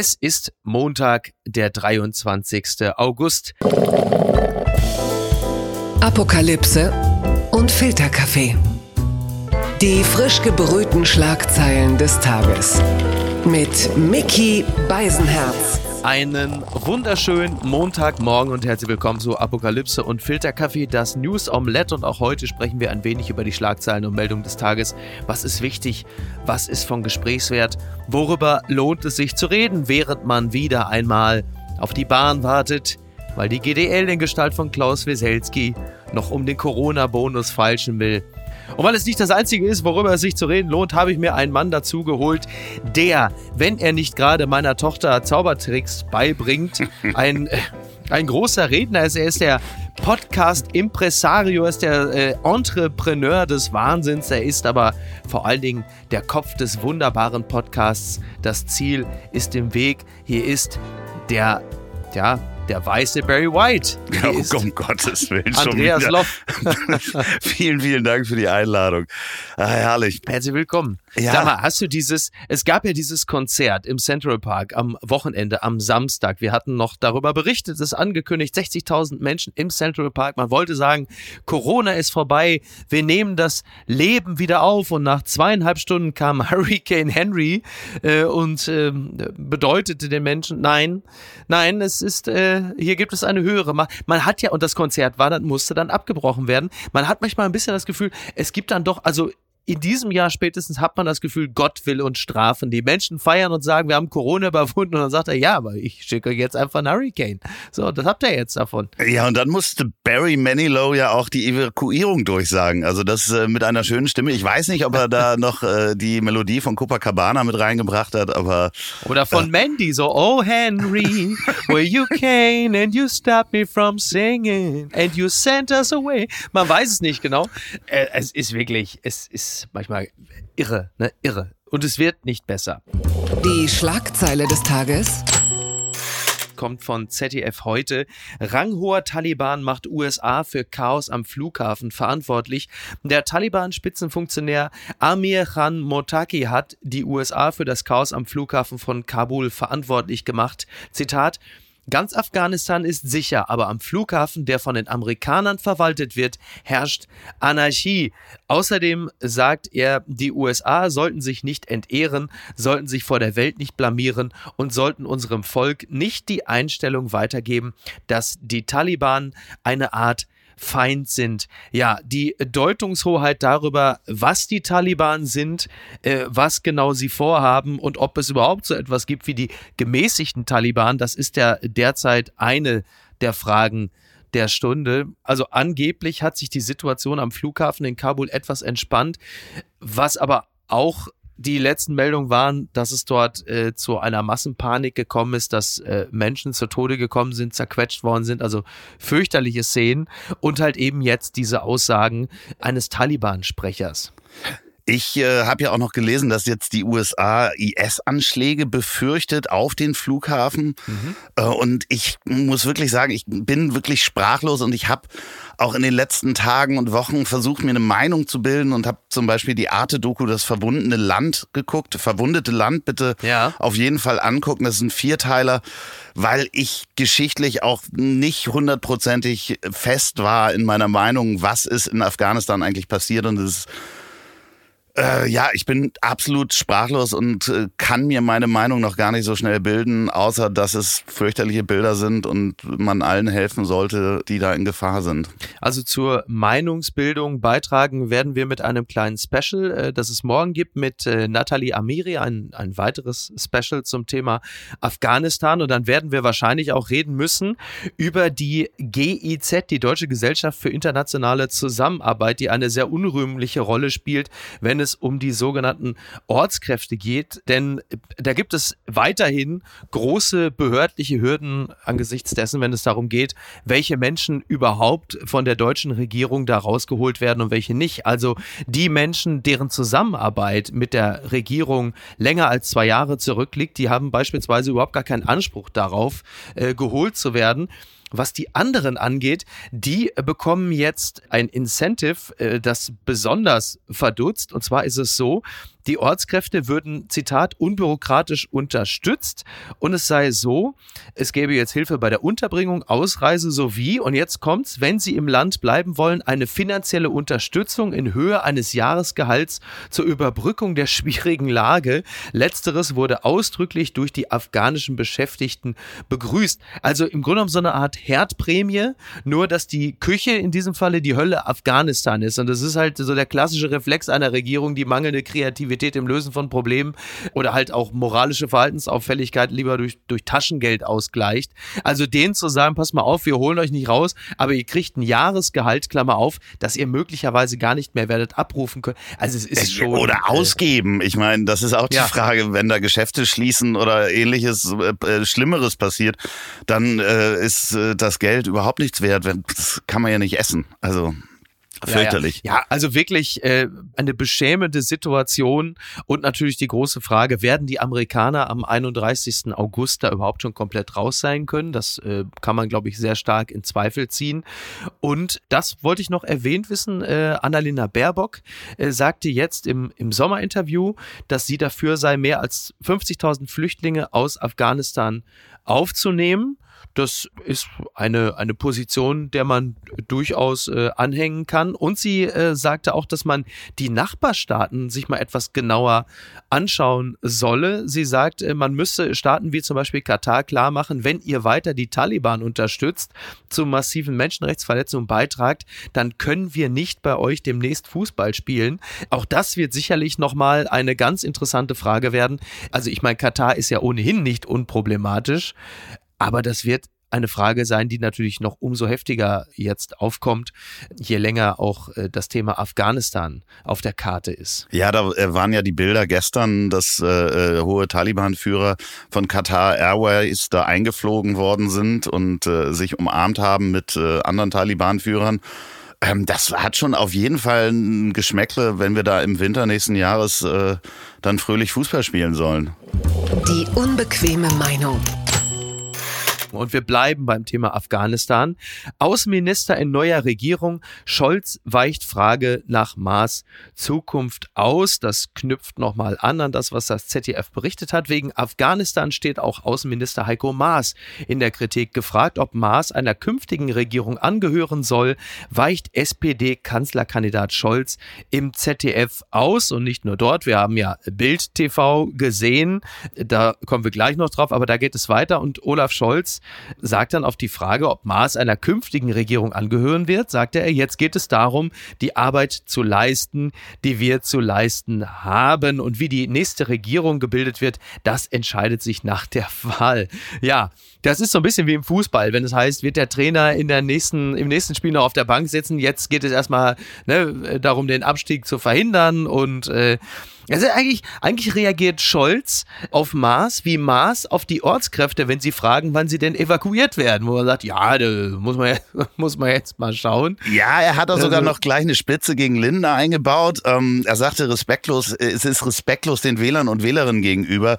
Es ist Montag, der 23. August. Apokalypse und Filterkaffee. Die frisch gebrühten Schlagzeilen des Tages. Mit Mickey Beisenherz. Einen wunderschönen Montagmorgen und herzlich willkommen zu Apokalypse und Filterkaffee, das News Omelette. Und auch heute sprechen wir ein wenig über die Schlagzeilen und Meldungen des Tages. Was ist wichtig? Was ist von Gesprächswert? Worüber lohnt es sich zu reden, während man wieder einmal auf die Bahn wartet? Weil die GDL in Gestalt von Klaus Wieselski noch um den Corona-Bonus falschen will. Und weil es nicht das Einzige ist, worüber es sich zu reden lohnt, habe ich mir einen Mann dazu geholt, der, wenn er nicht gerade meiner Tochter Zaubertricks beibringt, ein, äh, ein großer Redner ist. Er ist der Podcast-Impresario, ist der äh, Entrepreneur des Wahnsinns. Er ist aber vor allen Dingen der Kopf des wunderbaren Podcasts. Das Ziel ist im Weg. Hier ist der, ja, der weiße Barry White. Ja, um Gottes Willen Andreas. Loff. vielen, vielen Dank für die Einladung. Ah, herrlich. Herzlich willkommen. Ja. Sag mal, hast du dieses, es gab ja dieses Konzert im Central Park am Wochenende, am Samstag. Wir hatten noch darüber berichtet, es ist angekündigt, 60.000 Menschen im Central Park. Man wollte sagen, Corona ist vorbei, wir nehmen das Leben wieder auf und nach zweieinhalb Stunden kam Hurricane Henry äh, und äh, bedeutete den Menschen, nein, nein, es ist, äh, hier gibt es eine höhere Macht. Man hat ja, und das Konzert war, dann musste dann abgebrochen werden. Man hat manchmal ein bisschen das Gefühl, es gibt dann doch, also in diesem Jahr spätestens hat man das Gefühl, Gott will uns strafen. Die Menschen feiern und sagen, wir haben Corona überwunden. Und dann sagt er, ja, aber ich schicke euch jetzt einfach einen Hurricane. So, das habt ihr jetzt davon. Ja, und dann musste Barry Manilow ja auch die Evakuierung durchsagen. Also das äh, mit einer schönen Stimme. Ich weiß nicht, ob er da noch äh, die Melodie von Copacabana mit reingebracht hat, aber Oder von Mandy, so, oh Henry, where you came and you stopped me from singing and you sent us away. Man weiß es nicht genau. Äh, es ist wirklich, es ist manchmal irre, ne, irre. Und es wird nicht besser. Die Schlagzeile des Tages. kommt von ZDF heute. Ranghoher Taliban macht USA für Chaos am Flughafen verantwortlich. Der Taliban-Spitzenfunktionär Amir Khan Motaki hat die USA für das Chaos am Flughafen von Kabul verantwortlich gemacht. Zitat Ganz Afghanistan ist sicher, aber am Flughafen, der von den Amerikanern verwaltet wird, herrscht Anarchie. Außerdem sagt er, die USA sollten sich nicht entehren, sollten sich vor der Welt nicht blamieren und sollten unserem Volk nicht die Einstellung weitergeben, dass die Taliban eine Art Feind sind. Ja, die Deutungshoheit darüber, was die Taliban sind, äh, was genau sie vorhaben und ob es überhaupt so etwas gibt wie die gemäßigten Taliban, das ist ja derzeit eine der Fragen der Stunde. Also angeblich hat sich die Situation am Flughafen in Kabul etwas entspannt, was aber auch die letzten Meldungen waren, dass es dort äh, zu einer Massenpanik gekommen ist, dass äh, Menschen zu Tode gekommen sind, zerquetscht worden sind, also fürchterliche Szenen und halt eben jetzt diese Aussagen eines Taliban-Sprechers. Ich äh, habe ja auch noch gelesen, dass jetzt die USA IS-Anschläge befürchtet auf den Flughafen. Mhm. Äh, und ich muss wirklich sagen, ich bin wirklich sprachlos und ich habe auch in den letzten Tagen und Wochen versucht, mir eine Meinung zu bilden und habe zum Beispiel die Arte-Doku Das verbundene Land geguckt. Verwundete Land bitte Ja. auf jeden Fall angucken. Das ist ein Vierteiler, weil ich geschichtlich auch nicht hundertprozentig fest war in meiner Meinung, was ist in Afghanistan eigentlich passiert. Und es ist äh, ja, ich bin absolut sprachlos und äh, kann mir meine Meinung noch gar nicht so schnell bilden, außer dass es fürchterliche Bilder sind und man allen helfen sollte, die da in Gefahr sind. Also zur Meinungsbildung beitragen werden wir mit einem kleinen Special, äh, das es morgen gibt, mit äh, Nathalie Amiri, ein, ein weiteres Special zum Thema Afghanistan. Und dann werden wir wahrscheinlich auch reden müssen über die GIZ, die Deutsche Gesellschaft für internationale Zusammenarbeit, die eine sehr unrühmliche Rolle spielt, wenn es um die sogenannten Ortskräfte geht. Denn da gibt es weiterhin große behördliche Hürden angesichts dessen, wenn es darum geht, welche Menschen überhaupt von der deutschen Regierung da rausgeholt werden und welche nicht. Also die Menschen, deren Zusammenarbeit mit der Regierung länger als zwei Jahre zurückliegt, die haben beispielsweise überhaupt gar keinen Anspruch darauf, äh, geholt zu werden. Was die anderen angeht, die bekommen jetzt ein Incentive, äh, das besonders verdutzt. Und zwar ist es so, Die Ortskräfte würden, Zitat, unbürokratisch unterstützt und es sei so, es gäbe jetzt Hilfe bei der Unterbringung, Ausreise sowie, und jetzt kommt's, wenn sie im Land bleiben wollen, eine finanzielle Unterstützung in Höhe eines Jahresgehalts zur Überbrückung der schwierigen Lage. Letzteres wurde ausdrücklich durch die afghanischen Beschäftigten begrüßt. Also im Grunde genommen so eine Art Herdprämie, nur dass die Küche in diesem Falle die Hölle Afghanistan ist. Und das ist halt so der klassische Reflex einer Regierung, die mangelnde Kreativität im Lösen von Problemen oder halt auch moralische Verhaltensauffälligkeit lieber durch, durch Taschengeld ausgleicht. Also denen zu sagen, pass mal auf, wir holen euch nicht raus, aber ihr kriegt ein Jahresgehalt, Klammer auf, das ihr möglicherweise gar nicht mehr werdet abrufen können. Also es ist äh, schon. Oder äh, ausgeben. Ich meine, das ist auch die ja. Frage, wenn da Geschäfte schließen oder ähnliches äh, äh Schlimmeres passiert, dann äh, ist äh, das Geld überhaupt nichts wert. Das kann man ja nicht essen. Also. Fürchterlich. Ja, ja. ja, also wirklich äh, eine beschämende Situation und natürlich die große Frage, werden die Amerikaner am 31. August da überhaupt schon komplett raus sein können? Das äh, kann man, glaube ich, sehr stark in Zweifel ziehen. Und das wollte ich noch erwähnt wissen. Äh, Annalena Baerbock äh, sagte jetzt im, im Sommerinterview, dass sie dafür sei, mehr als 50.000 Flüchtlinge aus Afghanistan aufzunehmen. Das ist eine, eine Position, der man durchaus äh, anhängen kann. Und sie äh, sagte auch, dass man die Nachbarstaaten sich mal etwas genauer anschauen solle. Sie sagt, äh, man müsse Staaten wie zum Beispiel Katar klar machen, wenn ihr weiter die Taliban unterstützt, zu massiven Menschenrechtsverletzungen beitragt, dann können wir nicht bei euch demnächst Fußball spielen. Auch das wird sicherlich nochmal eine ganz interessante Frage werden. Also ich meine, Katar ist ja ohnehin nicht unproblematisch. Aber das wird eine Frage sein, die natürlich noch umso heftiger jetzt aufkommt, je länger auch äh, das Thema Afghanistan auf der Karte ist. Ja, da äh, waren ja die Bilder gestern, dass äh, äh, hohe Taliban-Führer von Qatar Airways da eingeflogen worden sind und äh, sich umarmt haben mit äh, anderen Taliban-Führern. Ähm, das hat schon auf jeden Fall ein Geschmäckle, wenn wir da im Winter nächsten Jahres äh, dann fröhlich Fußball spielen sollen. Die unbequeme Meinung. Und wir bleiben beim Thema Afghanistan. Außenminister in neuer Regierung. Scholz weicht Frage nach Maß Zukunft aus. Das knüpft nochmal an an das, was das ZDF berichtet hat. Wegen Afghanistan steht auch Außenminister Heiko Maas in der Kritik gefragt, ob Maas einer künftigen Regierung angehören soll, weicht SPD-Kanzlerkandidat Scholz im ZDF aus. Und nicht nur dort. Wir haben ja Bild TV gesehen. Da kommen wir gleich noch drauf. Aber da geht es weiter. Und Olaf Scholz sagt dann auf die Frage, ob Maas einer künftigen Regierung angehören wird, sagte er, jetzt geht es darum, die Arbeit zu leisten, die wir zu leisten haben. Und wie die nächste Regierung gebildet wird, das entscheidet sich nach der Wahl. Ja, das ist so ein bisschen wie im Fußball, wenn es heißt, wird der Trainer in der nächsten, im nächsten Spiel noch auf der Bank sitzen. Jetzt geht es erstmal ne, darum, den Abstieg zu verhindern und äh, also eigentlich, eigentlich reagiert Scholz auf Maas wie Maas auf die Ortskräfte, wenn sie fragen, wann sie denn evakuiert werden. Wo man sagt, ja, da muss man, jetzt, muss man jetzt mal schauen. Ja, er hat da sogar also, noch gleich eine Spitze gegen Lindner eingebaut. Ähm, er sagte respektlos, es ist respektlos den Wählern und Wählerinnen gegenüber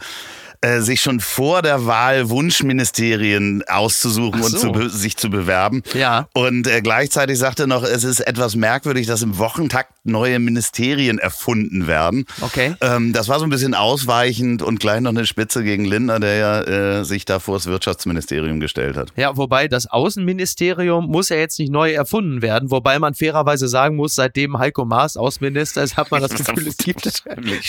äh, sich schon vor der Wahl Wunschministerien auszusuchen so. und zu sich zu bewerben. Ja. Und äh, gleichzeitig sagte er noch, es ist etwas merkwürdig, dass im Wochentakt neue Ministerien erfunden werden. Okay. Ähm, das war so ein bisschen ausweichend und gleich noch eine Spitze gegen Lindner, der ja äh, sich da vor das Wirtschaftsministerium gestellt hat. Ja, wobei das Außenministerium muss ja jetzt nicht neu erfunden werden, wobei man fairerweise sagen muss, seitdem Heiko Maas Außenminister ist, hat man das Gefühl, es gibt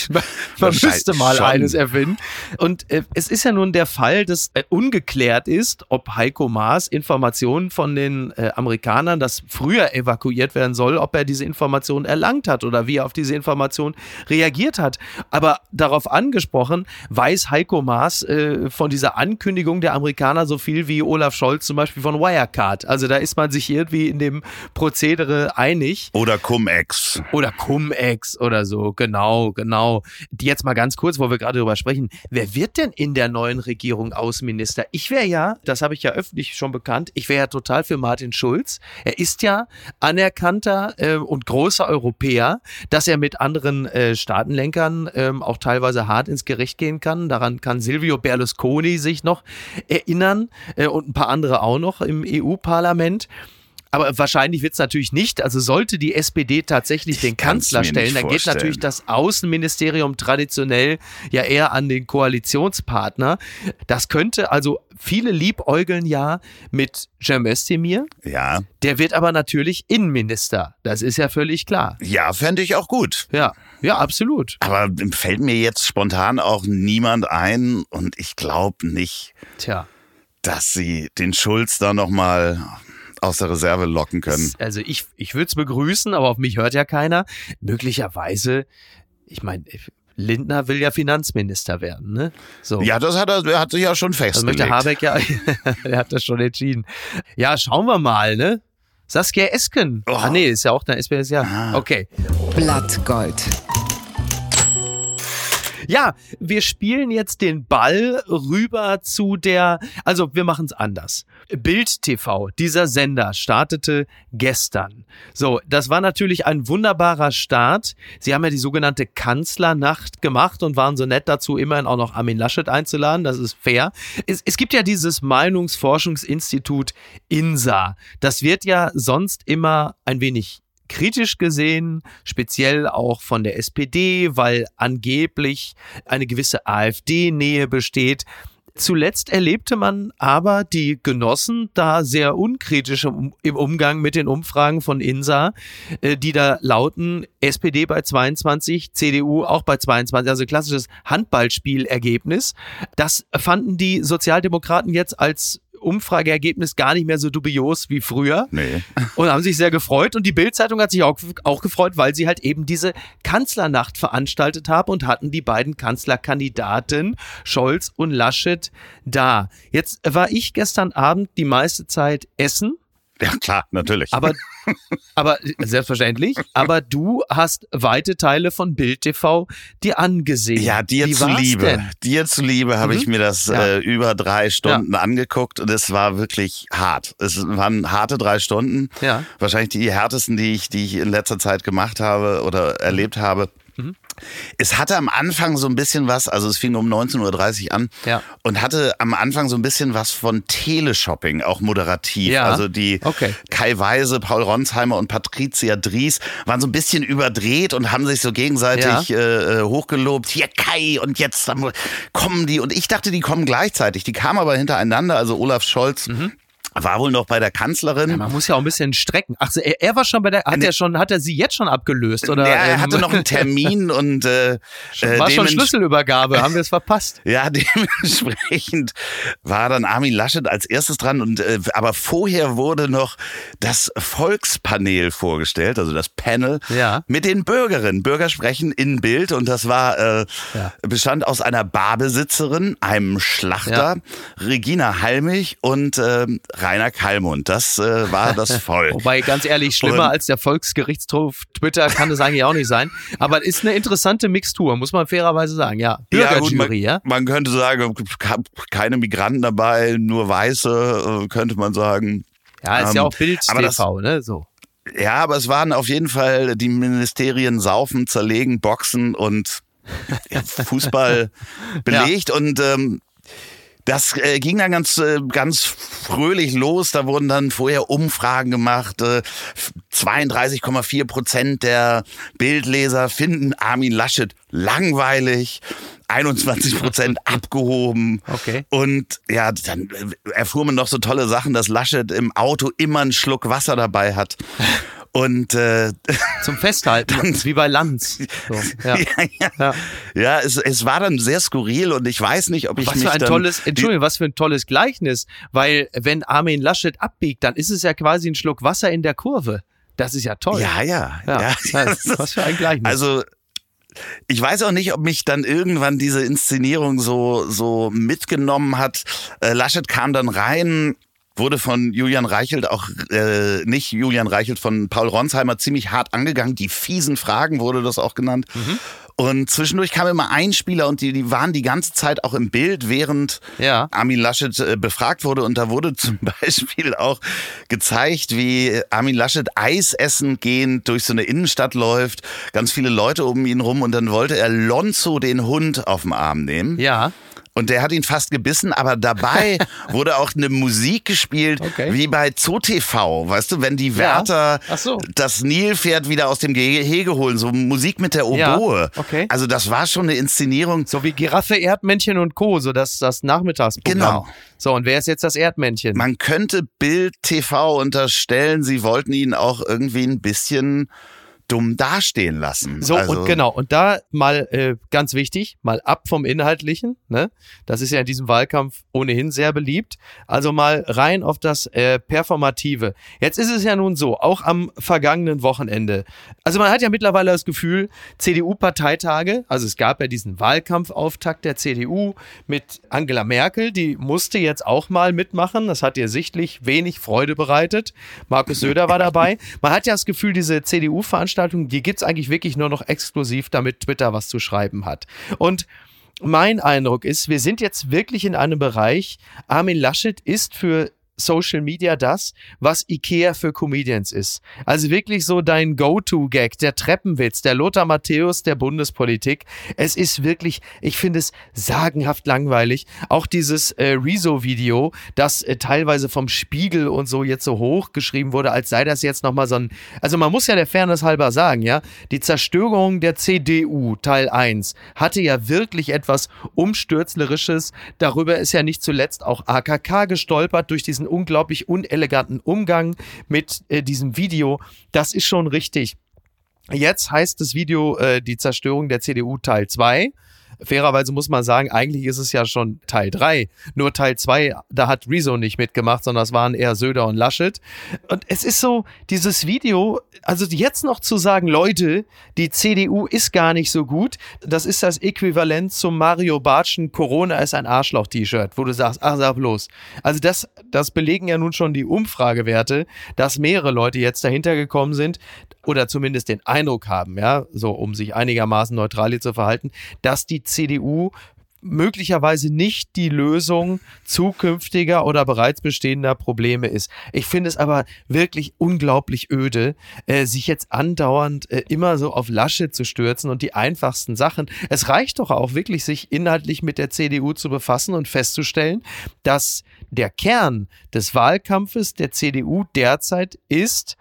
man, man müsste mal schon. eines erfinden. Und äh, es ist ja nun der Fall, dass äh, ungeklärt ist, ob Heiko Maas Informationen von den äh, Amerikanern, dass früher evakuiert werden soll, ob er diese Informationen erlangt hat oder wie er auf diese Information reagiert hat. Aber darauf angesprochen, weiß Heiko Maas äh, von dieser Ankündigung der Amerikaner so viel wie Olaf Scholz zum Beispiel von Wirecard. Also da ist man sich irgendwie in dem Prozedere einig. Oder Cum-Ex. Oder Cum-Ex oder so, genau, genau. Jetzt mal ganz kurz, wo wir gerade drüber sprechen. Wer wird wird denn in der neuen Regierung Außenminister? Ich wäre ja, das habe ich ja öffentlich schon bekannt, ich wäre ja total für Martin Schulz. Er ist ja anerkannter äh, und großer Europäer, dass er mit anderen äh, Staatenlenkern äh, auch teilweise hart ins Gericht gehen kann. Daran kann Silvio Berlusconi sich noch erinnern äh, und ein paar andere auch noch im EU-Parlament. Aber wahrscheinlich wird es natürlich nicht. Also sollte die SPD tatsächlich den kann's Kanzler stellen, dann geht natürlich das Außenministerium traditionell ja eher an den Koalitionspartner. Das könnte also viele liebäugeln ja mit Cem Özdemir. Ja, Der wird aber natürlich Innenminister. Das ist ja völlig klar. ja, fände ich auch gut. Ja, ja, absolut. Aber fällt mir jetzt spontan auch niemand ein und ich glaube nicht, Tja. dass sie den Schulz da nochmal aus der Reserve locken können. Also ich, ich würde es begrüßen, aber auf mich hört ja keiner. Möglicherweise, ich meine, Lindner will ja Finanzminister werden, ne? So. Ja, das hat er, er hat sich ja schon Das festgelegt. möchte Habeck ja, er hat das schon entschieden. Ja, schauen wir mal, ne? Saskia Esken. Oh. Ah, nee, ist ja auch eine SPS, ja. Ah. Okay. Blattgold. Ja, wir spielen jetzt den Ball rüber zu der, also wir machen es anders. Bild TV, dieser Sender startete gestern. So, das war natürlich ein wunderbarer Start. Sie haben ja die sogenannte Kanzlernacht gemacht und waren so nett dazu, immerhin auch noch Armin Laschet einzuladen. Das ist fair. Es, es gibt ja dieses Meinungsforschungsinstitut INSA. Das wird ja sonst immer ein wenig kritisch gesehen, speziell auch von der SPD, weil angeblich eine gewisse AfD-Nähe besteht. Zuletzt erlebte man aber die Genossen da sehr unkritisch im, Umgang mit den Umfragen von INSA, äh, die da lauten SPD bei 22, CDU auch bei 22, also klassisches Handballspielergebnis. Das fanden die Sozialdemokraten jetzt als Umfrageergebnis gar nicht mehr so dubios wie früher Nee. und haben sich sehr gefreut. Und die Bild-Zeitung hat sich auch, auch gefreut, weil sie halt eben diese Kanzlernacht veranstaltet haben und hatten die beiden Kanzlerkandidaten Scholz und Laschet da. Jetzt war ich gestern Abend die meiste Zeit essen, Ja, klar, natürlich. aber, aber selbstverständlich. Aber du hast weite Teile von Bild TV dir angesehen. ja, dir Wie zuliebe, denn? dir zuliebe habe Mhm. ich mir das Ja. äh, über drei Stunden angeguckt und es war wirklich hart. Es waren harte drei Stunden. Ja. Wahrscheinlich die härtesten, die ich, die ich in letzter Zeit gemacht habe oder erlebt habe. Mhm. Es hatte am Anfang so ein bisschen was, also es fing um 19.30 Uhr an Ja. und hatte am Anfang so ein bisschen was von Teleshopping, auch moderativ. Ja. Also die Okay. Kai Weise, Paul Ronsheimer und Patricia Dries waren so ein bisschen überdreht und haben sich so gegenseitig äh, äh, hochgelobt. Hier Kai und jetzt kommen die. Und ich dachte, die kommen gleichzeitig. Die kamen aber hintereinander. Also Olaf Scholz war wohl noch bei der Kanzlerin. Ja, man muss ja auch ein bisschen strecken. Ach, er, er war schon bei der, hat er schon, hat er sie jetzt schon abgelöst oder? ja, er ähm, hatte noch einen Termin und äh, äh, war schon Schlüsselübergabe, haben wir es verpasst. Ja, dementsprechend war dann Armin Laschet als erstes dran und äh, aber vorher wurde noch das Volkspanel vorgestellt, also das Panel Ja. mit den Bürgerinnen. Bürger sprechen in Bild und das war äh, Ja. bestand aus einer Barbesitzerin, einem Schlachter, Regina Halmich und äh, Rainer Kallmund. Das äh, war das Volk. Wobei, ganz ehrlich, schlimmer Und- als der Volksgerichtshof Twitter kann es eigentlich auch nicht sein. Aber ist eine interessante Mixtur, muss man fairerweise sagen. Ja, gut, Bürgerjury, ja. man, man könnte sagen, keine Migranten dabei, nur Weiße, äh, könnte man sagen. Ja, ist ja Ähm, auch Bild aber das- TV, ne? So. Ja, aber es waren auf jeden Fall die Ministerien saufen, zerlegen, boxen und ja, Fußball belegt und ähm, das äh, ging dann ganz, äh, ganz fröhlich los. Da wurden dann vorher Umfragen gemacht. Äh, 32,4 Prozent der Bildleser finden Armin Laschet langweilig. 21 Prozent abgehoben. Okay. Und ja, dann äh, erfuhr man noch so tolle Sachen, dass Laschet im Auto immer einen Schluck Wasser dabei hat. Und äh, Zum Festhalten, wie bei Lanz. So, ja. ja, ja. Ja. ja es, es war dann sehr skurril und ich weiß nicht, ob ich Was mich für ein dann, tolles, Entschuldigung, was für ein tolles Gleichnis, weil wenn Armin Laschet abbiegt, dann ist es ja quasi ein Schluck Wasser in der Kurve. Das ist ja toll. Ja, ja, Ja, ja. ja, was für ein Gleichnis. Also ich weiß auch nicht, ob mich dann irgendwann diese Inszenierung so so mitgenommen hat. Äh, Laschet kam dann rein, wurde von Julian Reichelt auch äh, nicht Julian Reichelt von Paul Ronsheimer ziemlich hart angegangen. Die fiesen Fragen wurde das auch genannt. Mhm. Und zwischendurch kam immer ein Spieler und die, die waren die ganze Zeit auch im Bild, während Ja. Armin Laschet äh, befragt wurde. Und da wurde zum Beispiel auch gezeigt, wie Armin Laschet Eis essen gehend durch so eine Innenstadt läuft. Ganz viele Leute um ihn rum. Und dann wollte er Lonzo, den Hund, auf den Arm nehmen. ja. Und der hat ihn fast gebissen, aber dabei wurde auch eine Musik gespielt, Okay. wie bei ZooTV. Weißt du, wenn die Wärter Ach so. das Nilpferd wieder aus dem Gehege holen, so Musik mit der Ja, Oboe. okay. Also das war schon eine Inszenierung. So wie Giraffe, Erdmännchen und Co., so das, das Nachmittagsprogramm. Genau. So, und wer ist jetzt das Erdmännchen? Man könnte Bild TV unterstellen, sie wollten ihn auch irgendwie ein bisschen dumm dastehen lassen. So, also, und genau, und da mal äh, ganz wichtig, mal ab vom Inhaltlichen, ne? Das ist ja in diesem Wahlkampf ohnehin sehr beliebt. Also mal rein auf das äh, Performative. Jetzt ist es ja nun so, auch am vergangenen Wochenende. Also man hat ja mittlerweile das Gefühl, CDU-Parteitage, also es gab ja diesen Wahlkampfauftakt der CDU mit Angela Merkel, die musste jetzt auch mal mitmachen. Das hat ihr sichtlich wenig Freude bereitet. Markus Söder war dabei. Man hat ja das Gefühl, diese CDU-Veranstaltung, die gibt's eigentlich wirklich nur noch exklusiv, damit Twitter was zu schreiben hat. Und mein Eindruck ist, wir sind jetzt wirklich in einem Bereich, Armin Laschet ist für Social Media das, was Ikea für Comedians ist. Also wirklich so dein Go-To-Gag, der Treppenwitz, der Lothar Matthäus der Bundespolitik. Es ist wirklich, ich finde es sagenhaft langweilig. Auch dieses äh, Rezo-Video, das äh, teilweise vom Spiegel und so jetzt so hochgeschrieben wurde, als sei das jetzt nochmal so ein, also man muss ja der Fairness halber sagen, ja, die Zerstörung der CDU Teil 1 hatte ja wirklich etwas Umstürzlerisches. Darüber ist ja nicht zuletzt auch AKK gestolpert durch diesen unglaublich uneleganten Umgang mit äh, diesem Video. Das ist schon richtig. Jetzt heißt das Video äh, die Zerstörung der CDU Teil 2. Fairerweise muss man sagen, eigentlich ist es ja schon Teil 3. Nur Teil 2, da hat Rezo nicht mitgemacht, sondern es waren eher Söder und Laschet. Und es ist so, dieses Video, also jetzt noch zu sagen, Leute, die CDU ist gar nicht so gut, das ist das Äquivalent zum Mario Bartschen Corona ist ein Arschloch-T-Shirt, wo du sagst, ach, sag bloß. Also das, das belegen ja nun schon die Umfragewerte, dass mehrere Leute jetzt dahinter gekommen sind oder zumindest den Eindruck haben, ja, so um sich einigermaßen neutral hier zu verhalten, dass die CDU möglicherweise nicht die Lösung zukünftiger oder bereits bestehender Probleme ist. Ich finde es aber wirklich unglaublich öde, äh, sich jetzt andauernd äh, immer so auf Lasche zu stürzen und die einfachsten Sachen. Es reicht doch auch wirklich, sich inhaltlich mit der CDU zu befassen und festzustellen, dass der Kern des Wahlkampfes der CDU derzeit ist,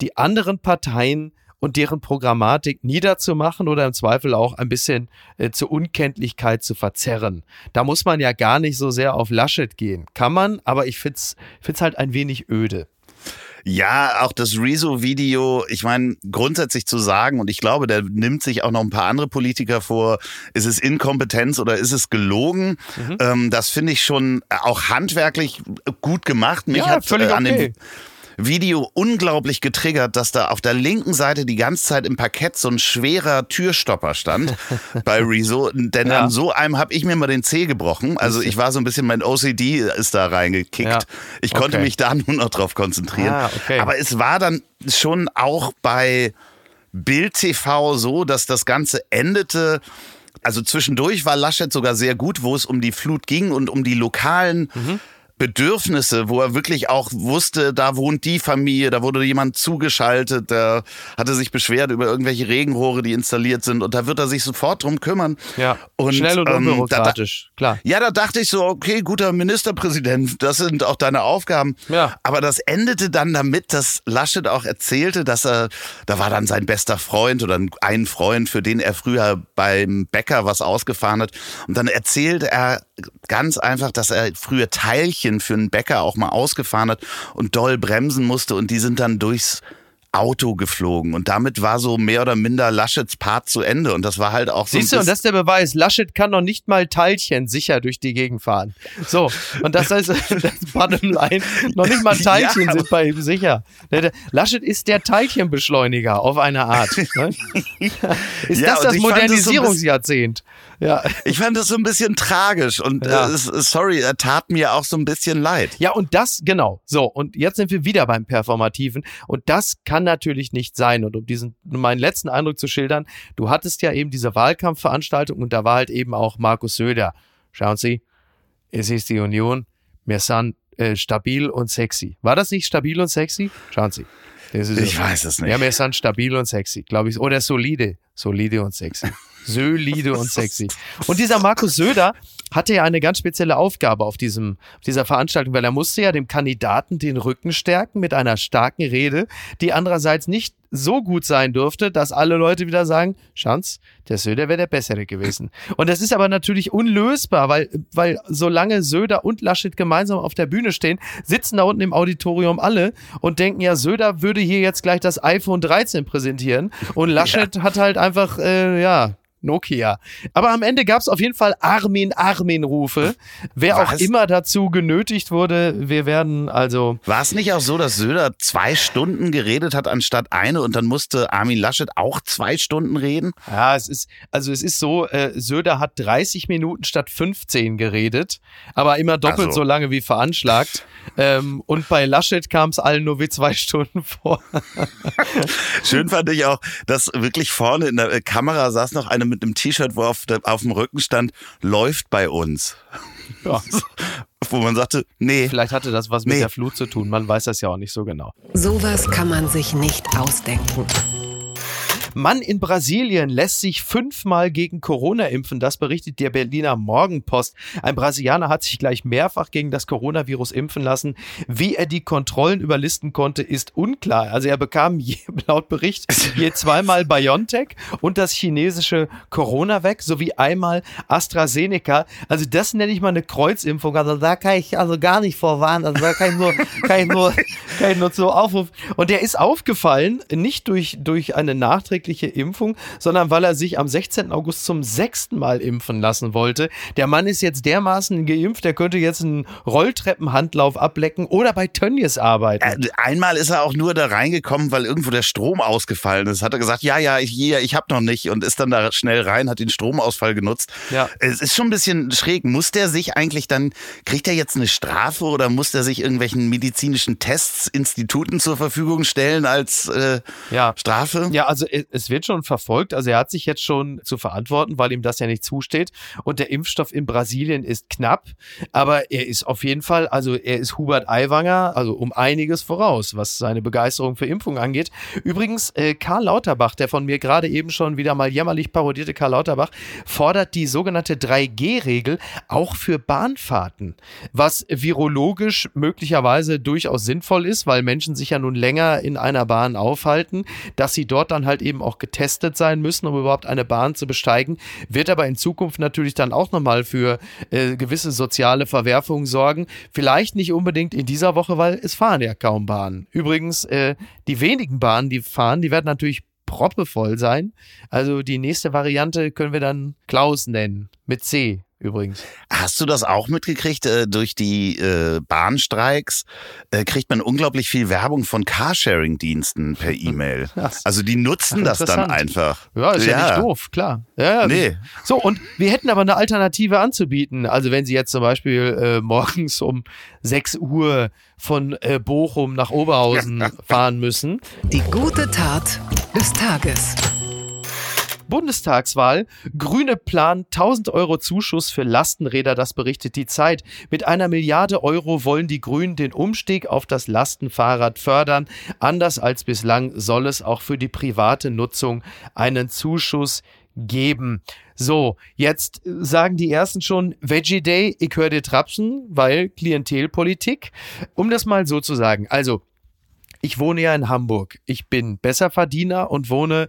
die anderen Parteien und deren Programmatik niederzumachen oder im Zweifel auch ein bisschen äh, zur Unkenntlichkeit zu verzerren. Da muss man ja gar nicht so sehr auf Laschet gehen. Kann man, aber ich find's, find's halt ein wenig öde. Ja, auch das Rezo-Video, ich meine, grundsätzlich zu sagen, und ich glaube, der nimmt sich auch noch ein paar andere Politiker vor, ist es Inkompetenz oder ist es gelogen? Mhm. Ähm, das finde ich schon auch handwerklich gut gemacht. Mich Ja, hat völlig äh, an okay. dem Video unglaublich getriggert, dass da auf der linken Seite die ganze Zeit im Parkett so ein schwerer Türstopper stand bei Rezo. Denn Ja. an so einem habe ich mir mal den Zeh gebrochen. Also ich war so ein bisschen, mein OCD ist da reingekickt. Ja. Ich konnte Okay. mich da nur noch drauf konzentrieren. Ah, okay. Aber es war dann schon auch bei Bild TV so, dass das Ganze endete. Also zwischendurch war Laschet sogar sehr gut, wo es um die Flut ging und um die lokalen Mhm. Bedürfnisse, wo er wirklich auch wusste, da wohnt die Familie, da wurde jemand zugeschaltet, der hatte sich beschwert über irgendwelche Regenrohre, die installiert sind und da wird er sich sofort drum kümmern. Ja, Und, schnell und ähm, da- unbürokratisch, klar. Ja, da dachte ich so, okay, guter Ministerpräsident, das sind auch deine Aufgaben. Ja. Aber das endete dann damit, dass Laschet auch erzählte, dass er, da war dann sein bester Freund oder ein Freund, für den er früher beim Bäcker was ausgefahren hat. Und dann erzählte er ganz einfach, dass er früher Teilchen für einen Bäcker auch mal ausgefahren hat und doll bremsen musste und die sind dann durchs Auto geflogen. Und damit war so mehr oder minder Laschets Part zu Ende. Und das war halt auch so. Siehst du, und das ist der Beweis. Laschet kann noch nicht mal Teilchen sicher durch die Gegend fahren. So, und das heißt, das Bottom line, noch nicht mal Teilchen Ja, sind bei ihm sicher. Laschet ist der Teilchenbeschleuniger auf eine Art. Ne? Ist Ja, das das es so Modernisierungsjahrzehnt? Ja. Ich fand das so ein bisschen tragisch und Ja. äh, sorry, er tat mir auch so ein bisschen leid. Ja, und das, genau. So, und jetzt sind wir wieder beim Performativen. Und das kann natürlich nicht sein. Und um diesen, um meinen letzten Eindruck zu schildern, du hattest ja eben diese Wahlkampfveranstaltung und da war halt eben auch Markus Söder. Schauen Sie, es ist die Union. Wir sind äh, stabil und sexy. War das nicht stabil und sexy? Schauen Sie. Das ist Ich weiß es nicht. Ja, wir sind stabil und sexy, glaube ich. Oder solide. Solide und sexy. Solide und sexy. Und dieser Markus Söder, hatte ja eine ganz spezielle Aufgabe auf, diesem, auf dieser Veranstaltung, weil er musste ja dem Kandidaten den Rücken stärken mit einer starken Rede, die andererseits nicht so gut sein durfte, dass alle Leute wieder sagen, Schanz, der Söder wäre der Bessere gewesen. Und das ist aber natürlich unlösbar, weil, weil solange Söder und Laschet gemeinsam auf der Bühne stehen, sitzen da unten im Auditorium alle und denken, ja, Söder würde hier jetzt gleich das iPhone 13 präsentieren und Laschet ja. hat halt einfach, äh, ja, Nokia. Aber am Ende gab es auf jeden Fall Armin Armin Rufe. Wer Was? auch immer dazu genötigt wurde, wir werden also. War es nicht auch so, dass Söder zwei Stunden geredet hat anstatt eine und dann musste Armin Laschet auch zwei Stunden reden? Ja, es ist also es ist so, äh, Söder hat 30 Minuten statt 15 geredet, aber immer doppelt so. so lange wie veranschlagt. ähm, und bei Laschet kam es allen nur wie zwei Stunden vor. Schön fand ich auch, dass wirklich vorne in der Kamera saß noch eine mit einem T-Shirt, wo auf, der, auf dem Rücken stand, läuft bei uns. Ja. wo man sagte, nee. Vielleicht hatte das was mit der Flut zu tun, man weiß das ja auch nicht so genau. Sowas kann man sich nicht ausdenken. Mann in Brasilien lässt sich fünfmal gegen Corona impfen. Das berichtet der Berliner Morgenpost. Ein Brasilianer hat sich gleich mehrfach gegen das Coronavirus impfen lassen. Wie er die Kontrollen überlisten konnte, ist unklar. Also er bekam je, laut Bericht je zweimal BioNTech und das chinesische Corona-Vac sowie einmal AstraZeneca. Also das nenne ich mal eine Kreuzimpfung. Also da kann ich also gar nicht vorwarnen. Also da kann ich nur, kann ich nur, kann ich nur so aufrufen. Und der ist aufgefallen, nicht durch, durch eine nachträgliche nachträgliche Impfung, sondern weil er sich am 16. August zum sechsten Mal impfen lassen wollte. Der Mann ist jetzt dermaßen geimpft, der könnte jetzt einen Rolltreppenhandlauf ablecken oder bei Tönnies arbeiten. Äh, einmal ist er auch nur da reingekommen, weil irgendwo der Strom ausgefallen ist. Hat er gesagt, ja, ja, ich, ich habe noch nicht und ist dann da schnell rein, hat den Stromausfall genutzt. Ja. Es ist schon ein bisschen schräg. Muss der sich eigentlich dann, kriegt er jetzt eine Strafe oder muss der sich irgendwelchen medizinischen Tests, Instituten zur Verfügung stellen als äh, ja. Strafe? Ja, also äh, es wird schon verfolgt. Also er hat sich jetzt schon zu verantworten, weil ihm das ja nicht zusteht. Und der Impfstoff in Brasilien ist knapp. Aber er ist auf jeden Fall, also er ist Hubert Aiwanger, also um einiges voraus, was seine Begeisterung für Impfung angeht. Übrigens, äh, Karl Lauterbach, der von mir gerade eben schon wieder mal jämmerlich parodierte Karl Lauterbach, fordert die sogenannte 3G-Regel auch für Bahnfahrten, was virologisch möglicherweise durchaus sinnvoll ist, weil Menschen sich ja nun länger in einer Bahn aufhalten, dass sie dort dann halt eben eben auch getestet sein müssen, um überhaupt eine Bahn zu besteigen, wird aber in Zukunft natürlich dann auch nochmal für äh, gewisse soziale Verwerfungen sorgen. Vielleicht nicht unbedingt in dieser Woche, weil es fahren ja kaum Bahnen. Übrigens, äh, die wenigen Bahnen, die fahren, die werden natürlich proppevoll sein. Also die nächste Variante können wir dann Klaus nennen, mit C übrigens. Hast du das auch mitgekriegt? Äh, durch die äh, Bahnstreiks äh, kriegt man unglaublich viel Werbung von Carsharing-Diensten per E-Mail. Also die nutzen Ach, das dann einfach. Ja, ist ja, ja nicht doof, klar. Ja, nee. So, und wir hätten aber eine Alternative anzubieten. Also wenn Sie jetzt zum Beispiel äh, morgens um 6 Uhr von äh, Bochum nach Oberhausen fahren müssen. Die gute Tat des Tages. Bundestagswahl. Grüne planen 1000 Euro Zuschuss für Lastenräder, das berichtet die Zeit. Mit einer Milliarde Euro wollen die Grünen den Umstieg auf das Lastenfahrrad fördern. Anders als bislang soll es auch für die private Nutzung einen Zuschuss geben. So, jetzt sagen die ersten schon Veggie Day, ich höre dir trapsen, weil Klientelpolitik. Um das mal so zu sagen, also ich wohne ja in Hamburg. Ich bin Besserverdiener und wohne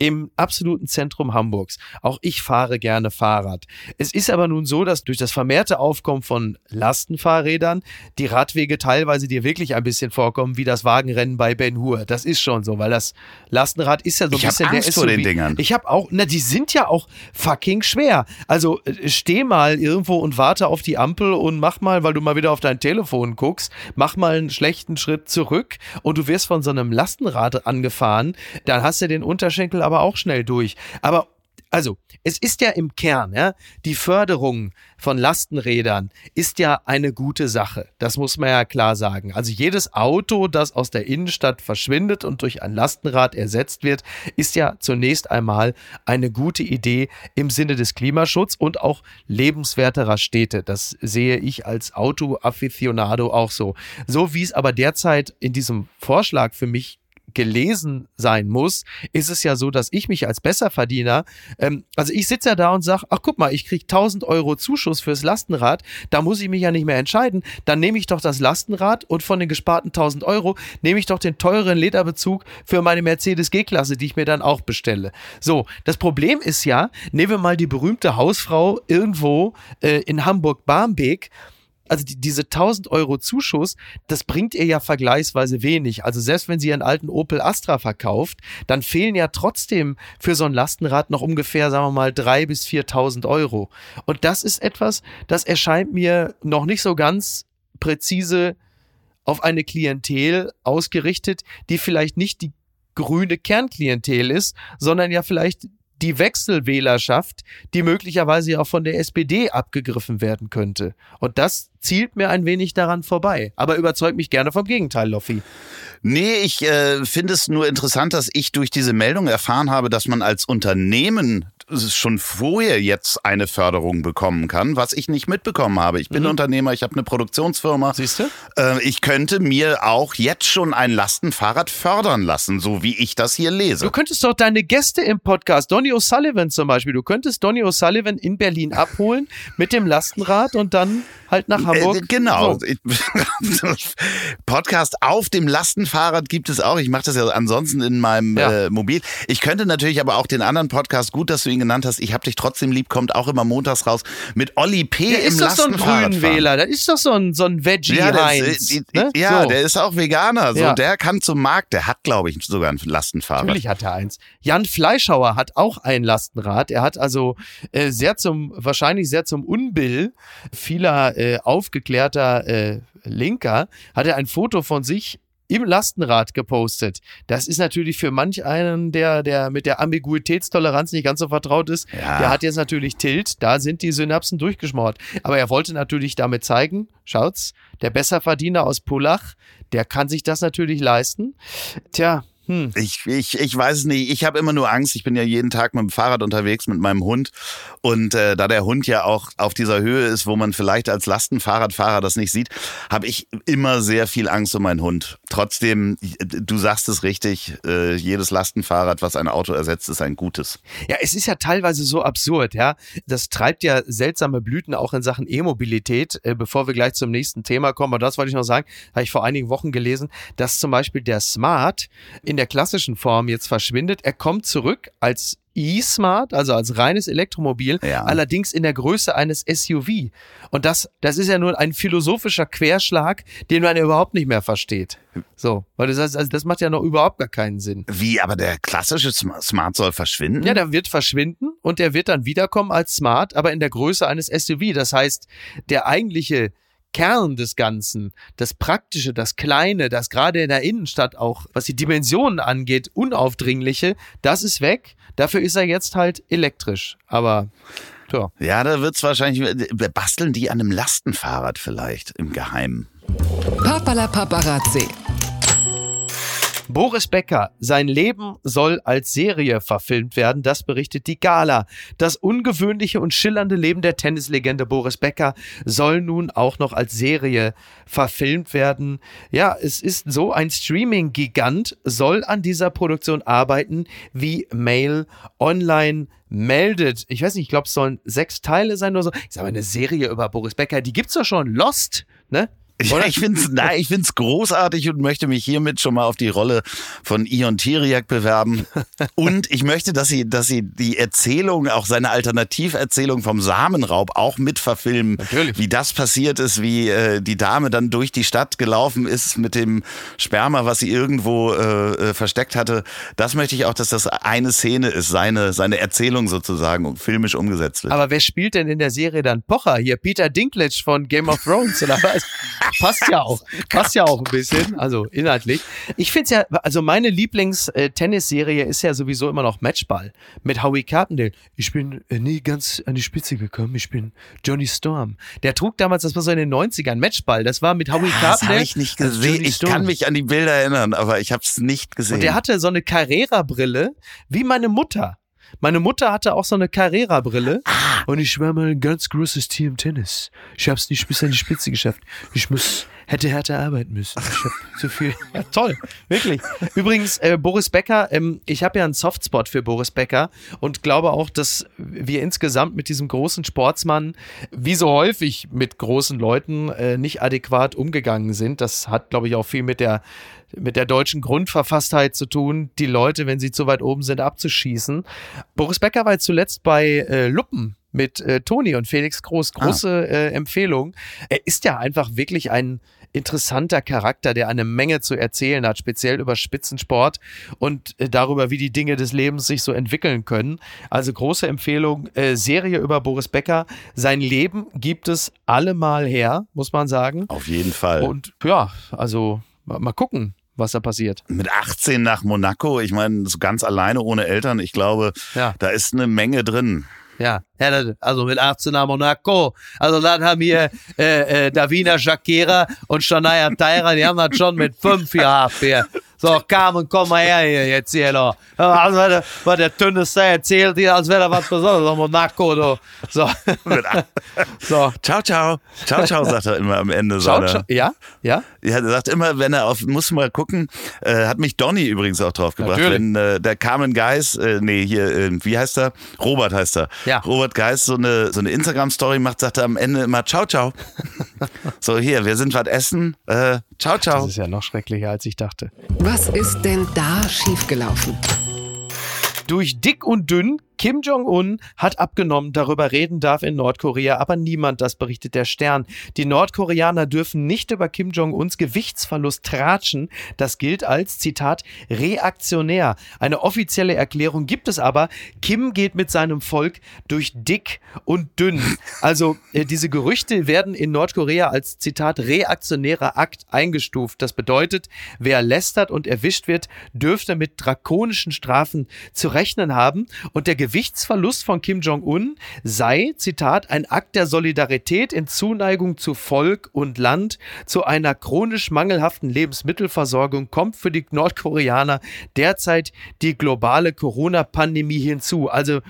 im absoluten Zentrum Hamburgs. Auch ich fahre gerne Fahrrad. Es ist aber nun so, dass durch das vermehrte Aufkommen von Lastenfahrrädern die Radwege teilweise dir wirklich ein bisschen vorkommen wie das Wagenrennen bei Ben Hur. Das ist schon so, weil das Lastenrad ist ja so ein ich bisschen hab Angst der SUV. vor den Dingern. Ich habe auch, na, die sind ja auch fucking schwer. Also äh, steh mal irgendwo und warte auf die Ampel und mach mal, weil du mal wieder auf dein Telefon guckst, mach mal einen schlechten Schritt zurück und du wirst von so einem Lastenrad angefahren, dann hast du den Unterschenkel aber auch schnell durch. Aber also, es ist ja im Kern, ja, die Förderung von Lastenrädern ist ja eine gute Sache. Das muss man ja klar sagen. Also jedes Auto, das aus der Innenstadt verschwindet und durch ein Lastenrad ersetzt wird, ist ja zunächst einmal eine gute Idee im Sinne des Klimaschutzes und auch lebenswerterer Städte. Das sehe ich als Auto-Afficionado auch so. So wie es aber derzeit in diesem Vorschlag für mich gelesen sein muss, ist es ja so, dass ich mich als Besserverdiener, ähm, also ich sitze ja da und sage, ach guck mal, ich krieg 1000 Euro Zuschuss fürs Lastenrad, da muss ich mich ja nicht mehr entscheiden, dann nehme ich doch das Lastenrad und von den gesparten 1000 Euro nehme ich doch den teuren Lederbezug für meine Mercedes G-Klasse, die ich mir dann auch bestelle. So, das Problem ist ja, nehmen wir mal die berühmte Hausfrau irgendwo äh, in Hamburg-Barmbek, also die, diese 1000 Euro Zuschuss, das bringt ihr ja vergleichsweise wenig. Also selbst wenn sie ihren alten Opel Astra verkauft, dann fehlen ja trotzdem für so ein Lastenrad noch ungefähr, sagen wir mal, 3.000 bis 4.000 Euro. Und das ist etwas, das erscheint mir noch nicht so ganz präzise auf eine Klientel ausgerichtet, die vielleicht nicht die grüne Kernklientel ist, sondern ja vielleicht die Wechselwählerschaft, die möglicherweise auch von der SPD abgegriffen werden könnte. Und das zielt mir ein wenig daran vorbei. Aber überzeugt mich gerne vom Gegenteil, Loffi. Nee, ich äh, finde es nur interessant, dass ich durch diese Meldung erfahren habe, dass man als Unternehmen schon vorher jetzt eine Förderung bekommen kann, was ich nicht mitbekommen habe. Ich bin mhm. Unternehmer, ich habe eine Produktionsfirma. Siehst du? Äh, ich könnte mir auch jetzt schon ein Lastenfahrrad fördern lassen, so wie ich das hier lese. Du könntest doch deine Gäste im Podcast, Donny O'Sullivan zum Beispiel, du könntest Donny O'Sullivan in Berlin abholen mit dem Lastenrad und dann halt nach Hamburg. Äh, genau. So. Podcast auf dem Lastenfahrrad gibt es auch. Ich mache das ja ansonsten in meinem ja. äh, Mobil. Ich könnte natürlich aber auch den anderen Podcast, gut, dass du ihn genannt hast, ich hab dich trotzdem lieb, kommt auch immer montags raus mit Olli P. Der im ist doch so ein Grünwähler, das ist doch so ein, so ein Veggie ja, Heinz. Ist, ne? Ja, so. der ist auch Veganer. So, ja. Der kann zum Markt, der hat, glaube ich, sogar ein Lastenfahrrad. Natürlich hat er eins. Jan Fleischhauer hat auch ein Lastenrad. Er hat also äh, sehr zum, wahrscheinlich sehr zum Unbill vieler äh, aufgeklärter äh, Linker, hat er ein Foto von sich im Lastenrad gepostet. Das ist natürlich für manch einen, der, der mit der Ambiguitätstoleranz nicht ganz so vertraut ist, ja. der hat jetzt natürlich Tilt, da sind die Synapsen durchgeschmort. Aber er wollte natürlich damit zeigen, schaut's, der Besserverdiener aus Pullach, der kann sich das natürlich leisten. Tja, hm. Ich, ich, ich weiß es nicht. Ich habe immer nur Angst. Ich bin ja jeden Tag mit dem Fahrrad unterwegs mit meinem Hund. Und äh, da der Hund ja auch auf dieser Höhe ist, wo man vielleicht als Lastenfahrradfahrer das nicht sieht, habe ich immer sehr viel Angst um meinen Hund. Trotzdem, du sagst es richtig, äh, jedes Lastenfahrrad, was ein Auto ersetzt, ist ein gutes. Ja, es ist ja teilweise so absurd, ja. Das treibt ja seltsame Blüten auch in Sachen E-Mobilität. Äh, bevor wir gleich zum nächsten Thema kommen, und das wollte ich noch sagen, habe ich vor einigen Wochen gelesen, dass zum Beispiel der Smart in der klassischen Form jetzt verschwindet. Er kommt zurück als E-Smart, also als reines Elektromobil, ja. allerdings in der Größe eines SUV. Und das, das ist ja nur ein philosophischer Querschlag, den man überhaupt nicht mehr versteht. So, weil das heißt, also das macht ja noch überhaupt gar keinen Sinn. Wie, aber der klassische Smart soll verschwinden? Ja, der wird verschwinden und der wird dann wiederkommen als Smart, aber in der Größe eines SUV. Das heißt, der eigentliche Kern des Ganzen, das Praktische, das Kleine, das gerade in der Innenstadt auch, was die Dimensionen angeht, unaufdringliche, das ist weg. Dafür ist er jetzt halt elektrisch. Aber ja. Ja, da wird's wahrscheinlich, basteln die an einem Lastenfahrrad vielleicht im Geheimen. Papala Paparazzi. Boris Becker, sein Leben soll als Serie verfilmt werden, das berichtet die Gala. Das ungewöhnliche und schillernde Leben der Tennislegende Boris Becker soll nun auch noch als Serie verfilmt werden. Ja, es ist so, ein Streaming-Gigant soll an dieser Produktion arbeiten, wie Mail Online meldet. Ich weiß nicht, ich glaube, es sollen sechs Teile sein oder so. Ich sage mal, eine Serie über Boris Becker, die gibt's doch schon. Lost, ne? Ja, ich finde es ich find's großartig und möchte mich hiermit schon mal auf die Rolle von Ion Tiriak bewerben. Und ich möchte, dass sie, dass sie die Erzählung, auch seine Alternativerzählung vom Samenraub auch mitverfilmen. Natürlich. Wie das passiert ist, wie äh, die Dame dann durch die Stadt gelaufen ist mit dem Sperma, was sie irgendwo äh, äh versteckt hatte. Das möchte ich auch, dass das eine Szene ist, seine, seine Erzählung sozusagen filmisch umgesetzt wird. Aber wer spielt denn in der Serie dann Pocher? Hier Peter Dinklage von Game of Thrones oder was? passt ja auch. Passt ja auch ein bisschen, also inhaltlich. Ich finde es ja, also meine Lieblings-Tennisserie ist ja sowieso immer noch Matchball mit Howie Carpendale. Ich bin äh, nie ganz an die Spitze gekommen. Ich bin Johnny Storm. Der trug damals, das war so in den 90ern, Matchball. Das war mit Howie ja, Carpendale. Das habe ich nicht gesehen. Ich kann mich an die Bilder erinnern, aber ich habe es nicht gesehen. Und der hatte so eine Carrera-Brille wie meine Mutter. Meine Mutter hatte auch so eine Carrera-Brille. Ah. Und ich war mal ein ganz großes Team im Tennis. Ich hab's nicht bis an die Spitze geschafft. Ich muss hätte härter arbeiten müssen. Ich hab zu viel. Ja, toll, wirklich. Übrigens, äh, Boris Becker, ähm, ich habe ja einen Softspot für Boris Becker und glaube auch, dass wir insgesamt mit diesem großen Sportsmann, wie so häufig mit großen Leuten, äh, nicht adäquat umgegangen sind. Das hat, glaube ich, auch viel mit der mit der deutschen Grundverfasstheit zu tun, die Leute, wenn sie zu weit oben sind, abzuschießen. Boris Becker war zuletzt bei äh, Luppen mit äh, Toni und Felix Groß. Große ah. äh, Empfehlung. Er ist ja einfach wirklich ein interessanter Charakter, der eine Menge zu erzählen hat, speziell über Spitzensport und äh, darüber, wie die Dinge des Lebens sich so entwickeln können. Also große Empfehlung, äh, Serie über Boris Becker. Sein Leben gibt es allemal her, muss man sagen. Auf jeden Fall. Und ja, also mal gucken, was da passiert. Mit 18 nach Monaco, ich meine, so ganz alleine ohne Eltern, ich glaube, ja. da ist eine Menge drin. Ja, also mit 18 nach Monaco. Also dann haben wir äh, äh, Davina Shakira und Shania Tyra, die haben das schon mit fünf gehabt hier. So, Carmen, komm mal her hier jetzt hier noch. Also, was der, was der Tünnes da erzählt hier, als wäre da was Besonderes. Monaco, du. So. so. Ciao, ciao. Ciao, ciao, sagt er immer am Ende. Ciao, ciao. Ja, ja. Ja, er sagt immer, wenn er auf, muss mal gucken, äh, hat mich Donny übrigens auch drauf gebracht. Natürlich. Wenn äh, der Carmen Geis, äh, nee, hier, äh, wie heißt er? Robert heißt er. Ja. Robert Geis so eine, so eine Instagram-Story macht, sagt er am Ende immer Ciao, ciao. so, hier, wir sind was essen. Äh, ciao, ciao. Das ist ja noch schrecklicher, als ich dachte. Was ist denn da schiefgelaufen? Durch dick und dünn Kim Jong-un hat abgenommen, darüber reden darf in Nordkorea aber niemand, das berichtet der Stern. Die Nordkoreaner dürfen nicht über Kim Jong-uns Gewichtsverlust tratschen. Das gilt als, Zitat, reaktionär. Eine offizielle Erklärung gibt es aber. Kim geht mit seinem Volk durch dick und dünn. Also äh, diese Gerüchte werden in Nordkorea als, Zitat, reaktionärer Akt eingestuft. Das bedeutet, wer lästert und erwischt wird, dürfte mit drakonischen Strafen zu rechnen haben und der Gewichtsverlust von Kim Jong-un sei, Zitat, ein Akt der Solidarität in Zuneigung zu Volk und Land, zu einer chronisch mangelhaften Lebensmittelversorgung kommt für die Nordkoreaner derzeit die globale Corona-Pandemie hinzu. Also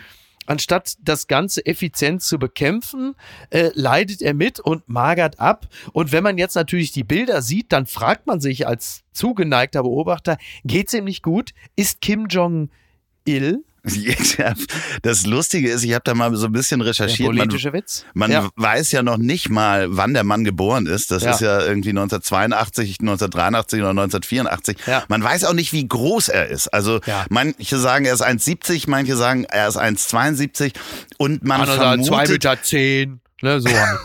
anstatt das Ganze effizient zu bekämpfen, äh, leidet er mit und magert ab. Und wenn man jetzt natürlich die Bilder sieht, dann fragt man sich als zugeneigter Beobachter, geht's ihm nicht gut? Ist Kim Jong-il Das Lustige ist, ich habe da mal so ein bisschen recherchiert. Der politische man, Witz. Man ja. weiß ja noch nicht mal, wann der Mann geboren ist. Das ja. ist ja irgendwie 1982, 1983 oder 1984. Ja. Man weiß auch nicht, wie groß er ist. Also manche sagen, er ist 1,70, manche sagen, er ist 1,72 und man Andere vermutet... 2 Meter 10. Ne, so halt.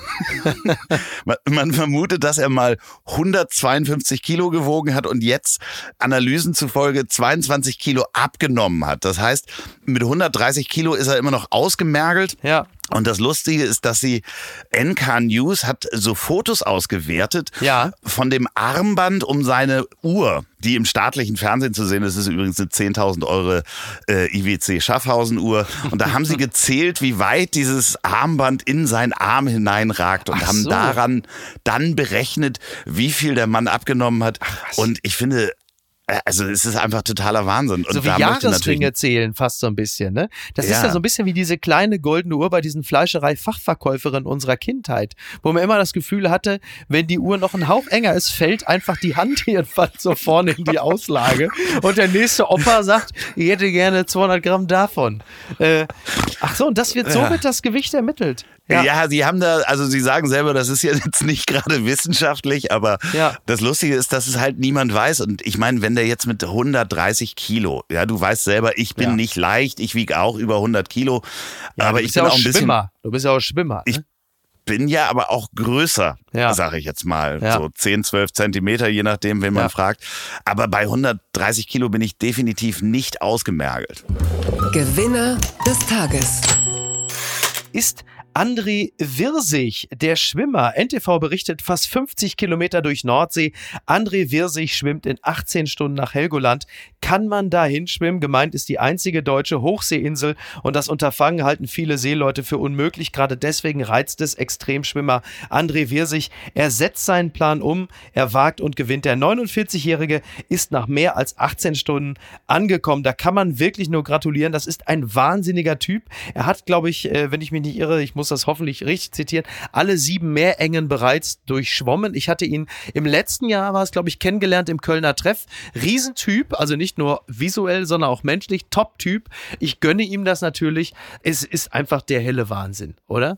man, man, vermutet, dass er mal 152 Kilo gewogen hat und jetzt Analysen zufolge 22 Kilo abgenommen hat. Das heißt, mit 130 Kilo ist er immer noch ausgemergelt. Ja. Und das Lustige ist, dass sie NK News hat so Fotos ausgewertet ja. von dem Armband um seine Uhr, die im staatlichen Fernsehen zu sehen ist. Das ist übrigens eine 10.000 Euro äh, IWC Schaffhausen Uhr. Und da haben sie gezählt, wie weit dieses Armband in seinen Arm hineinragt und Ach haben so. daran dann berechnet, wie viel der Mann abgenommen hat. Ach, und ich finde, also es ist einfach totaler Wahnsinn. Und so wie Jahresringe zählen fast so ein bisschen, ne? Das ja. ist ja so ein bisschen wie diese kleine goldene Uhr bei diesen Fleischerei-Fachverkäuferinnen unserer Kindheit, wo man immer das Gefühl hatte, wenn die Uhr noch ein Hauch enger ist, fällt einfach die Hand jedenfalls so vorne in die Auslage und der nächste Opa sagt, ich hätte gerne 200 Gramm davon. Äh, ach so, und das wird, so wird das Gewicht ermittelt. Ja. ja, sie haben da, also sie sagen selber, das ist jetzt nicht gerade wissenschaftlich, aber ja. das Lustige ist, dass es halt niemand weiß. Und ich meine, wenn der jetzt mit 130 Kilo, ja, du weißt selber, ich bin ja. nicht leicht, ich wiege auch über 100 Kilo, ja, aber ich bin ja auch ein bisschen. Schwimmer. Du bist ja auch Schwimmer. Ich ne? bin ja aber auch größer, ja. sage ich jetzt mal. Ja. So 10, 12 Zentimeter, je nachdem, wen man ja. fragt. Aber bei 130 Kilo bin ich definitiv nicht ausgemergelt. Gewinner des Tages ist André Wirsig, der Schwimmer. NTV berichtet fast 50 Kilometer durch Nordsee. André Wirsig schwimmt in 18 Stunden nach Helgoland. Kann man da hinschwimmen? Gemeint ist die einzige deutsche Hochseeinsel und das Unterfangen halten viele Seeleute für unmöglich. Gerade deswegen reizt es Extremschwimmer André Wirsig. Er setzt seinen Plan um, er wagt und gewinnt. Der 49-Jährige ist nach mehr als 18 Stunden angekommen. Da kann man wirklich nur gratulieren. Das ist ein wahnsinniger Typ. Er hat, glaube ich, äh, wenn ich mich nicht irre, ich muss muss das hoffentlich richtig zitieren, alle sieben Meerengen bereits durchschwommen. Ich hatte ihn im letzten Jahr, war es glaube ich, kennengelernt im Kölner Treff. Riesentyp, also nicht nur visuell, sondern auch menschlich, Top-Typ. Ich gönne ihm das natürlich. Es ist einfach der helle Wahnsinn, oder?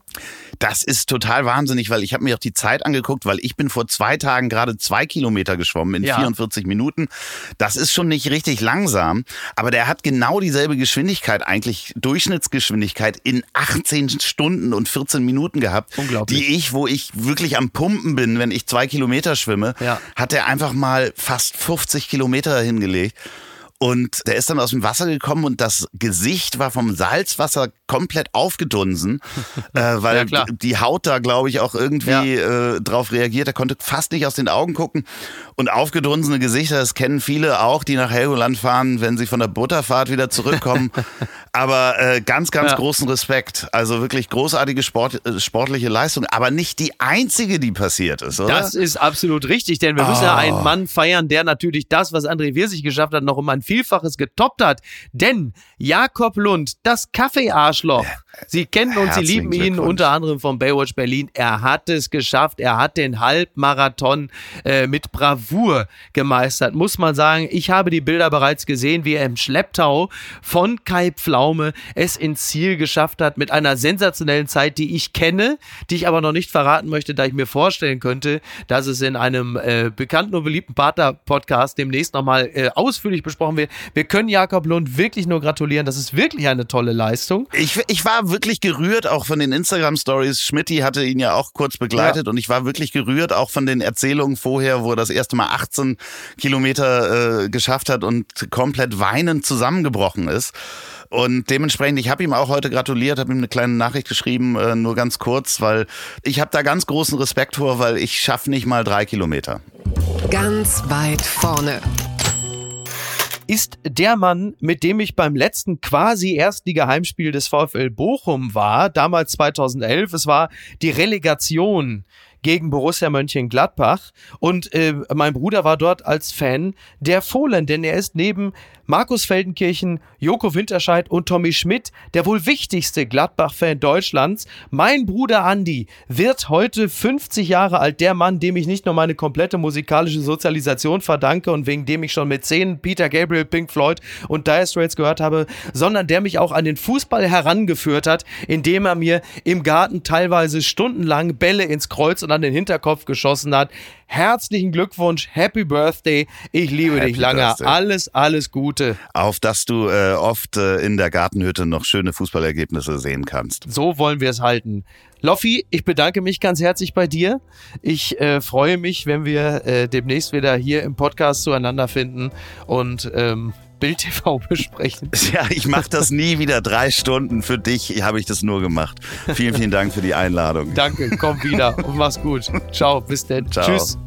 Das ist total wahnsinnig, weil ich habe mir auch die Zeit angeguckt, weil ich bin vor zwei Tagen gerade zwei Kilometer geschwommen in ja. 44 Minuten. Das ist schon nicht richtig langsam, aber der hat genau dieselbe Geschwindigkeit, eigentlich Durchschnittsgeschwindigkeit in 18 Stunden und 14 Minuten gehabt, die ich, wo ich wirklich am Pumpen bin, wenn ich zwei Kilometer schwimme, ja. hat er einfach mal fast 50 Kilometer hingelegt. Und der ist dann aus dem Wasser gekommen und das Gesicht war vom Salzwasser komplett aufgedunsen, äh, weil ja, die Haut da, glaube ich, auch irgendwie ja. äh, drauf reagiert. Er konnte fast nicht aus den Augen gucken. Und aufgedunsene Gesichter, das kennen viele auch, die nach Helgoland fahren, wenn sie von der Butterfahrt wieder zurückkommen. aber äh, ganz, ganz ja. großen Respekt. Also wirklich großartige Sport, äh, sportliche Leistung, aber nicht die einzige, die passiert ist, oder? Das ist absolut richtig, denn wir oh. müssen ja einen oh. Mann feiern, der natürlich das, was André Wirsig geschafft hat, noch um ein Vielfaches getoppt hat. Denn Jakob Lund, das Kaffeearschloch, Sie kennen und Sie lieben ihn unter anderem von Baywatch Berlin. Er hat es geschafft. Er hat den Halbmarathon äh, mit Bravour gemeistert. Muss man sagen, ich habe die Bilder bereits gesehen, wie er im Schlepptau von Kai Pflaume es ins Ziel geschafft hat mit einer sensationellen Zeit, die ich kenne, die ich aber noch nicht verraten möchte, da ich mir vorstellen könnte, dass es in einem äh, bekannten und beliebten Partner-Podcast demnächst nochmal äh, ausführlich besprochen wird. Wir können Jakob Lund wirklich nur gratulieren. Das ist wirklich eine tolle Leistung. Ich, ich war wirklich gerührt, auch von den Instagram-Stories. Schmidti hatte ihn ja auch kurz begleitet ja. und ich war wirklich gerührt, auch von den Erzählungen vorher, wo er das erste Mal 18 Kilometer äh, geschafft hat und komplett weinend zusammengebrochen ist. Und dementsprechend, ich habe ihm auch heute gratuliert, habe ihm eine kleine Nachricht geschrieben, äh, nur ganz kurz, weil ich habe da ganz großen Respekt vor, weil ich schaffe nicht mal drei Kilometer. Ganz weit vorne ist der Mann, mit dem ich beim letzten quasi Erstliga-Heimspiel des VfL Bochum war, damals 2011. Es war die Relegation gegen Borussia Mönchengladbach. Und äh, mein Bruder war dort als Fan der Fohlen, denn er ist neben Markus Feldenkirchen, Joko Winterscheid und Tommy Schmidt, der wohl wichtigste Gladbach-Fan Deutschlands. Mein Bruder Andy wird heute 50 Jahre alt, der Mann, dem ich nicht nur meine komplette musikalische Sozialisation verdanke und wegen dem ich schon mit 10 Peter Gabriel, Pink Floyd und Dire Straits gehört habe, sondern der mich auch an den Fußball herangeführt hat, indem er mir im Garten teilweise stundenlang Bälle ins Kreuz und an den Hinterkopf geschossen hat. Herzlichen Glückwunsch, Happy Birthday. Ich liebe Happy dich lange. Birthday. Alles, alles Gute. Auf dass du äh, oft äh, in der Gartenhütte noch schöne Fußballergebnisse sehen kannst. So wollen wir es halten. Loffi, ich bedanke mich ganz herzlich bei dir. Ich äh, freue mich, wenn wir äh, demnächst wieder hier im Podcast zueinander finden und ähm, Bild TV besprechen. Ja, ich mache das nie wieder. Drei Stunden für dich habe ich das nur gemacht. Vielen, vielen Dank für die Einladung. Danke, komm wieder und mach's gut. Ciao, bis dann. Ciao. Tschüss.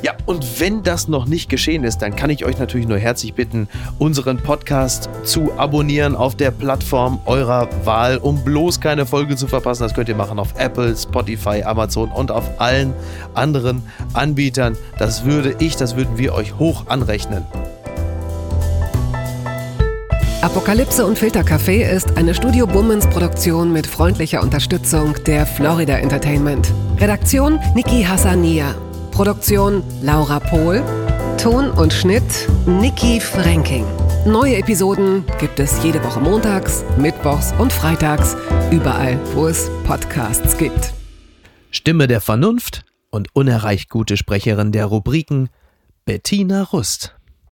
Ja, und wenn das noch nicht geschehen ist, dann kann ich euch natürlich nur herzlich bitten, unseren Podcast zu abonnieren auf der Plattform eurer Wahl, um bloß keine Folge zu verpassen. Das könnt ihr machen auf Apple, Spotify, Amazon und auf allen anderen Anbietern. Das würde ich, das würden wir euch hoch anrechnen. Apokalypse und Filtercafé ist eine Studio Bummens Produktion mit freundlicher Unterstützung der Florida Entertainment. Redaktion Niki Hassania. Produktion Laura Pohl. Ton und Schnitt Niki Franking. Neue Episoden gibt es jede Woche montags, mittwochs und freitags, überall, wo es Podcasts gibt. Stimme der Vernunft und unerreicht gute Sprecherin der Rubriken Bettina Rust.